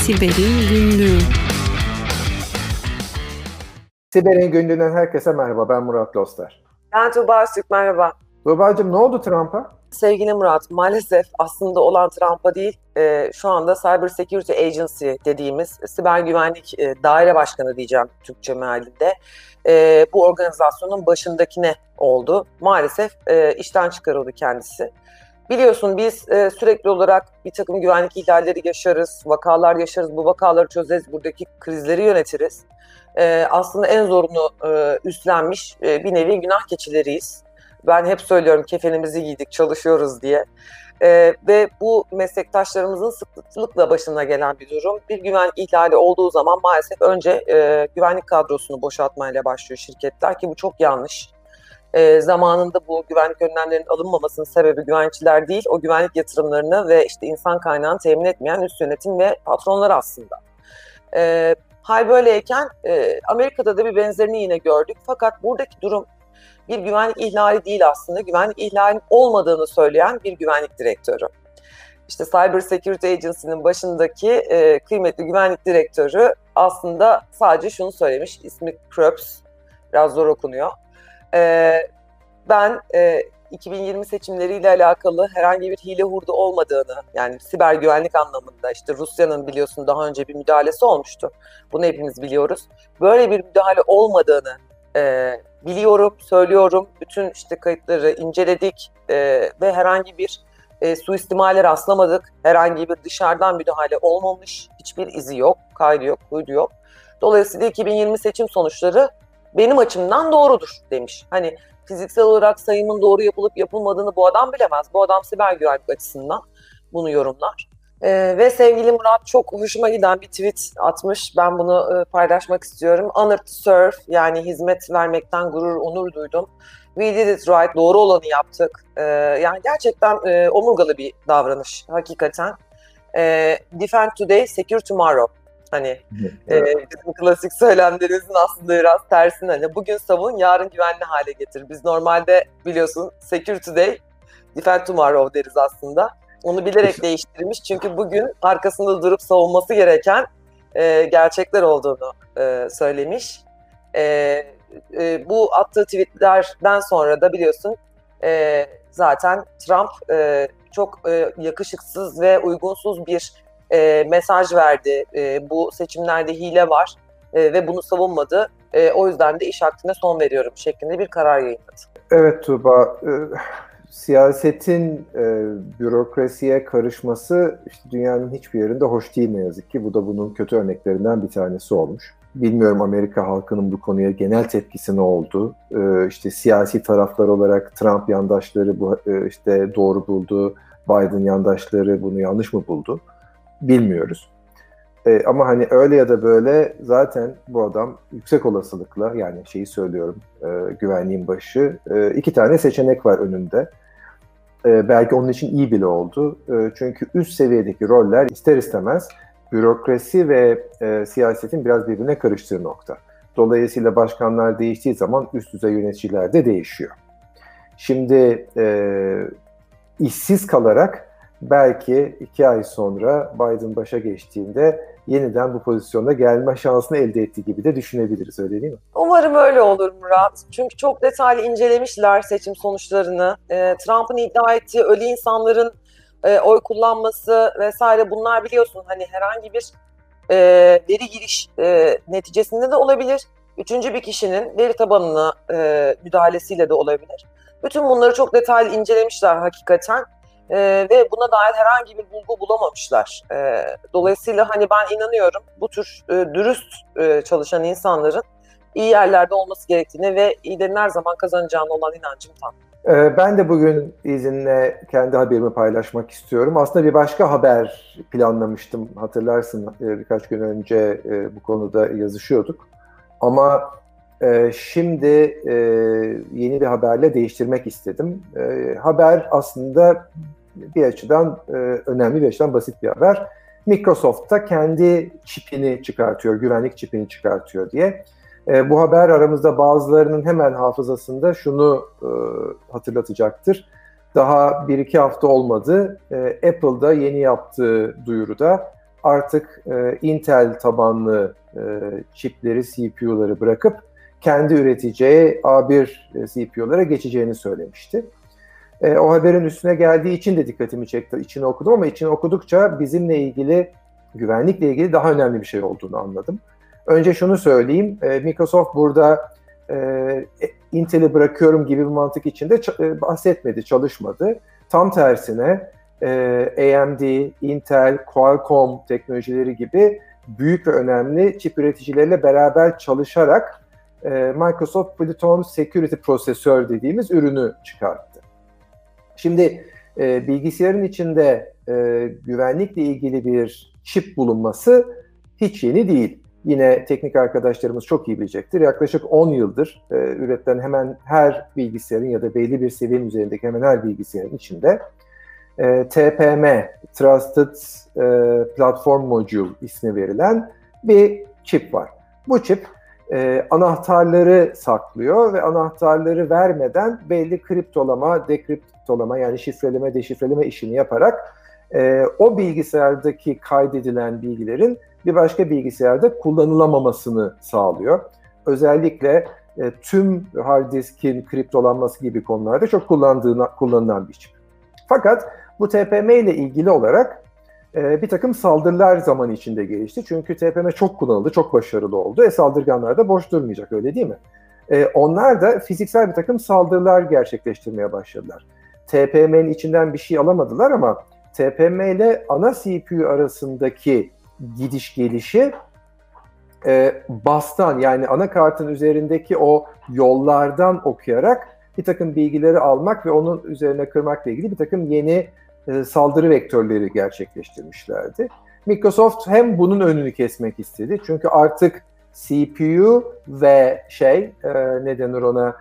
Siber'in Günlüğü Siber'in Günlüğü'nden herkese merhaba. Ben Murat Loster. Ben Tuğba Öztürk, merhaba. Tuğba'cığım ne oldu Trump'a? Sevgili Murat, maalesef aslında olan Trump'a değil, e, şu anda Cyber Security Agency dediğimiz siber güvenlik e, daire başkanı diyeceğim Türkçe mealinde. E, bu organizasyonun başındakine oldu. Maalesef e, işten çıkarıldı kendisi. Biliyorsun biz e, sürekli olarak bir takım güvenlik ihlalleri yaşarız, vakalar yaşarız, bu vakaları çözeriz, buradaki krizleri yönetiriz. E, aslında en zorunu e, üstlenmiş e, bir nevi günah keçileriyiz. Ben hep söylüyorum kefenimizi giydik, çalışıyoruz diye. E, ve bu meslektaşlarımızın sıklıkla başına gelen bir durum. Bir güvenlik ihlali olduğu zaman maalesef önce e, güvenlik kadrosunu boşaltmayla başlıyor şirketler ki bu çok yanlış e, zamanında bu güvenlik önlemlerinin alınmamasının sebebi güvenlikçiler değil, o güvenlik yatırımlarını ve işte insan kaynağını temin etmeyen üst yönetim ve patronlar aslında. E, hal böyleyken e, Amerika'da da bir benzerini yine gördük. Fakat buradaki durum bir güvenlik ihlali değil aslında. Güvenlik ihlalinin olmadığını söyleyen bir güvenlik direktörü. İşte Cyber Security Agency'nin başındaki e, kıymetli güvenlik direktörü aslında sadece şunu söylemiş. İsmi Krebs, biraz zor okunuyor e, ben e, 2020 seçimleriyle alakalı herhangi bir hile hurda olmadığını yani siber güvenlik anlamında işte Rusya'nın biliyorsun daha önce bir müdahalesi olmuştu. Bunu hepimiz biliyoruz. Böyle bir müdahale olmadığını e, biliyorum, söylüyorum. Bütün işte kayıtları inceledik e, ve herhangi bir e, suistimale rastlamadık. Herhangi bir dışarıdan müdahale olmamış. Hiçbir izi yok, kaydı yok, kuydu yok. Dolayısıyla 2020 seçim sonuçları benim açımdan doğrudur demiş. Hani fiziksel olarak sayımın doğru yapılıp yapılmadığını bu adam bilemez. Bu adam siber güvenlik açısından bunu yorumlar. Ee, ve sevgili Murat çok hoşuma giden bir tweet atmış. Ben bunu e, paylaşmak istiyorum. Honored to serve yani hizmet vermekten gurur, onur duydum. We did it right, doğru olanı yaptık. Ee, yani gerçekten e, omurgalı bir davranış hakikaten. E, defend today, secure tomorrow. Hani e, bizim klasik söylemlerimizin aslında biraz tersine. Hani bugün savun, yarın güvenli hale getir. Biz normalde biliyorsun secure today, defend tomorrow deriz aslında. Onu bilerek değiştirmiş çünkü bugün arkasında durup savunması gereken e, gerçekler olduğunu e, söylemiş. E, e, bu attığı tweetlerden sonra da biliyorsun e, zaten Trump e, çok e, yakışıksız ve uygunsuz bir e, mesaj verdi. E, bu seçimlerde hile var e, ve bunu savunmadı. E, o yüzden de iş akdine son veriyorum şeklinde bir karar yayınladı. Evet Tuğba, e, siyasetin e, bürokrasiye karışması işte dünyanın hiçbir yerinde hoş değil ne yazık ki. Bu da bunun kötü örneklerinden bir tanesi olmuş. Bilmiyorum Amerika halkının bu konuya genel tepkisi ne oldu. E, işte siyasi taraflar olarak Trump yandaşları bu e, işte doğru buldu, Biden yandaşları bunu yanlış mı buldu? Bilmiyoruz. E, ama hani öyle ya da böyle zaten bu adam yüksek olasılıkla yani şeyi söylüyorum e, güvenliğin başı e, iki tane seçenek var önünde. E, belki onun için iyi bile oldu. E, çünkü üst seviyedeki roller ister istemez bürokrasi ve e, siyasetin biraz birbirine karıştığı nokta. Dolayısıyla başkanlar değiştiği zaman üst düzey yöneticiler de değişiyor. Şimdi e, işsiz kalarak belki iki ay sonra Biden başa geçtiğinde yeniden bu pozisyonda gelme şansını elde ettiği gibi de düşünebiliriz öyle değil mi? Umarım öyle olur Murat. Çünkü çok detaylı incelemişler seçim sonuçlarını. E, Trump'ın iddia ettiği ölü insanların e, oy kullanması vesaire bunlar biliyorsun hani herhangi bir e, veri giriş e, neticesinde de olabilir. Üçüncü bir kişinin veri tabanına e, müdahalesiyle de olabilir. Bütün bunları çok detaylı incelemişler hakikaten e, ve buna dair herhangi bir bulgu bulamamışlar. E, dolayısıyla hani ben inanıyorum bu tür e, dürüst e, çalışan insanların iyi yerlerde olması gerektiğine ve iyilerin her zaman kazanacağına olan inancım tam. Ben de bugün izinle kendi haberimi paylaşmak istiyorum. Aslında bir başka haber planlamıştım. Hatırlarsın birkaç gün önce bu konuda yazışıyorduk. Ama şimdi yeni bir haberle değiştirmek istedim. Haber aslında bir açıdan e, önemli bir açıdan basit bir haber. Microsoft da kendi çipini çıkartıyor, güvenlik çipini çıkartıyor diye. E, bu haber aramızda bazılarının hemen hafızasında şunu e, hatırlatacaktır. Daha bir iki hafta olmadı. E, Apple'da yeni yaptığı duyuruda artık e, Intel tabanlı e, çipleri, CPU'ları bırakıp kendi üreteceği A1 e, CPU'lara geçeceğini söylemişti. E, o haberin üstüne geldiği için de dikkatimi çekti. İçini okudum ama içini okudukça bizimle ilgili, güvenlikle ilgili daha önemli bir şey olduğunu anladım. Önce şunu söyleyeyim, e, Microsoft burada e, Intel'i bırakıyorum gibi bir mantık içinde e, bahsetmedi, çalışmadı. Tam tersine e, AMD, Intel, Qualcomm teknolojileri gibi büyük ve önemli çip üreticileriyle beraber çalışarak e, Microsoft Pluton Security Prosesör dediğimiz ürünü çıkarttı. Şimdi e, bilgisayarın içinde e, güvenlikle ilgili bir çip bulunması hiç yeni değil. Yine teknik arkadaşlarımız çok iyi bilecektir. Yaklaşık 10 yıldır e, üretilen hemen her bilgisayarın ya da belli bir seviyenin üzerindeki hemen her bilgisayarın içinde e, TPM, Trusted e, Platform Module ismi verilen bir çip var. Bu çip e, anahtarları saklıyor ve anahtarları vermeden belli kriptolama, dekriptolama yani şifreleme, deşifreleme işini yaparak e, o bilgisayardaki kaydedilen bilgilerin bir başka bilgisayarda kullanılamamasını sağlıyor. Özellikle e, tüm hard diskin kriptolanması gibi konularda çok kullandığına, kullanılan bir çip. Fakat bu TPM ile ilgili olarak e, bir takım saldırılar zaman içinde gelişti. Çünkü TPM çok kullanıldı, çok başarılı oldu. E saldırganlar da boş durmayacak öyle değil mi? E, onlar da fiziksel bir takım saldırılar gerçekleştirmeye başladılar. TPM'nin içinden bir şey alamadılar ama TPM ile ana CPU arasındaki gidiş gelişi e, bastan yani anakartın üzerindeki o yollardan okuyarak bir takım bilgileri almak ve onun üzerine kırmakla ilgili bir takım yeni e, saldırı vektörleri gerçekleştirmişlerdi. Microsoft hem bunun önünü kesmek istedi çünkü artık CPU ve şey e, ne denir ona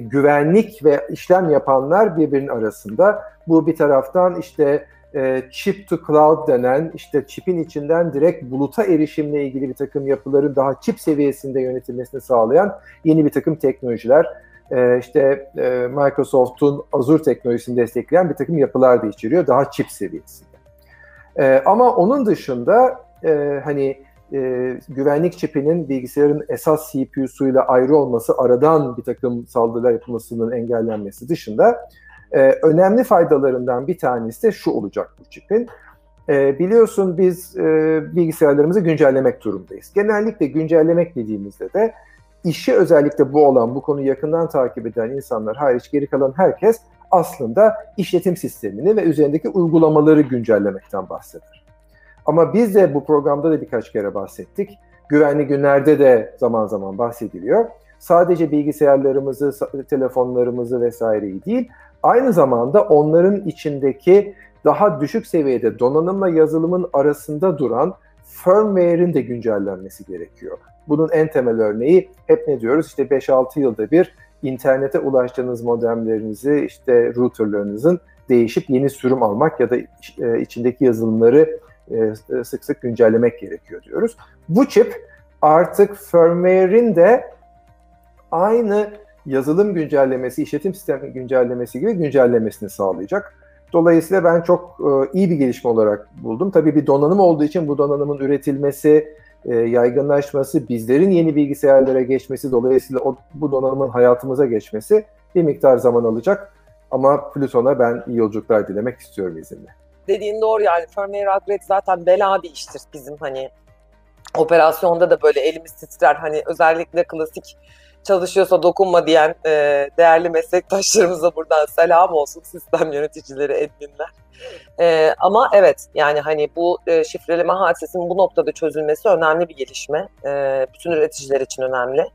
güvenlik ve işlem yapanlar birbirinin arasında. Bu bir taraftan işte e, chip to cloud denen işte çipin içinden direkt buluta erişimle ilgili bir takım yapıların daha çip seviyesinde yönetilmesini sağlayan yeni bir takım teknolojiler. E, işte e, Microsoft'un Azure teknolojisini destekleyen bir takım yapılar da içeriyor daha çip seviyesinde. E, ama onun dışında e, hani e, güvenlik çipinin bilgisayarın esas CPU'suyla ayrı olması, aradan bir takım saldırılar yapılmasının engellenmesi dışında e, önemli faydalarından bir tanesi de şu olacak bu çipin. E, biliyorsun biz e, bilgisayarlarımızı güncellemek durumdayız. Genellikle güncellemek dediğimizde de işi özellikle bu olan, bu konuyu yakından takip eden insanlar hariç geri kalan herkes aslında işletim sistemini ve üzerindeki uygulamaları güncellemekten bahseder. Ama biz de bu programda da birkaç kere bahsettik. Güvenli günlerde de zaman zaman bahsediliyor. Sadece bilgisayarlarımızı, telefonlarımızı vesaireyi değil, aynı zamanda onların içindeki daha düşük seviyede donanımla yazılımın arasında duran firmware'in de güncellenmesi gerekiyor. Bunun en temel örneği hep ne diyoruz? İşte 5-6 yılda bir internete ulaştığınız modemlerinizi, işte routerlarınızın değişip yeni sürüm almak ya da e, içindeki yazılımları e, sık sık güncellemek gerekiyor diyoruz. Bu çip artık firmware'in de aynı yazılım güncellemesi, işletim sistemi güncellemesi gibi güncellemesini sağlayacak. Dolayısıyla ben çok e, iyi bir gelişme olarak buldum. Tabii bir donanım olduğu için bu donanımın üretilmesi, e, yaygınlaşması, bizlerin yeni bilgisayarlara geçmesi, dolayısıyla bu donanımın hayatımıza geçmesi bir miktar zaman alacak. Ama Pluton'a ben iyi yolculuklar dilemek istiyorum izinle. Dediğin doğru yani firmware upgrade zaten bela bir iştir bizim hani operasyonda da böyle elimiz titrer hani özellikle klasik çalışıyorsa dokunma diyen e, değerli meslektaşlarımıza buradan selam olsun sistem yöneticileri, adminler. E, ama evet yani hani bu e, şifreleme hadisesinin bu noktada çözülmesi önemli bir gelişme. E, bütün üreticiler için önemli.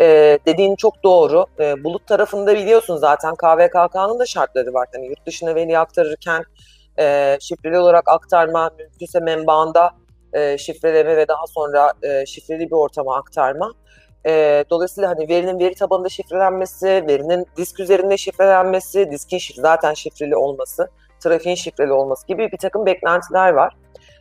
E, dediğin çok doğru. E, bulut tarafında biliyorsun zaten KVKK'nın da şartları var. Hani yurt dışına veri aktarırken e, şifreli olarak aktarma, mümkünse menbaında e, şifreleme ve daha sonra e, şifreli bir ortama aktarma. E, dolayısıyla hani verinin veri tabanında şifrelenmesi, verinin disk üzerinde şifrelenmesi, diskin şifre, zaten şifreli olması, trafiğin şifreli olması gibi bir takım beklentiler var.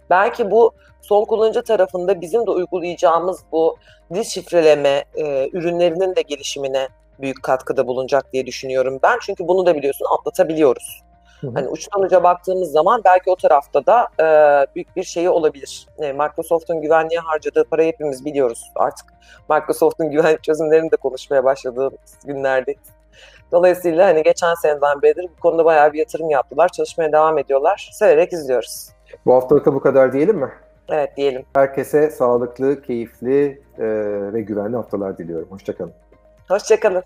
Belki bu son kullanıcı tarafında bizim de uygulayacağımız bu disk şifreleme e, ürünlerinin de gelişimine büyük katkıda bulunacak diye düşünüyorum ben. Çünkü bunu da biliyorsun atlatabiliyoruz. Hı hı. Hani uçtan uca baktığımız zaman belki o tarafta da e, büyük bir şeyi olabilir. E, Microsoft'un güvenliğe harcadığı parayı hepimiz biliyoruz artık. Microsoft'un güvenlik çözümlerini de konuşmaya başladığımız günlerde. Dolayısıyla hani geçen seneden beridir bu konuda bayağı bir yatırım yaptılar. Çalışmaya devam ediyorlar. Severek izliyoruz. Bu haftalıkta bu kadar diyelim mi? Evet diyelim. Herkese sağlıklı, keyifli e, ve güvenli haftalar diliyorum. Hoşçakalın. Hoşçakalın.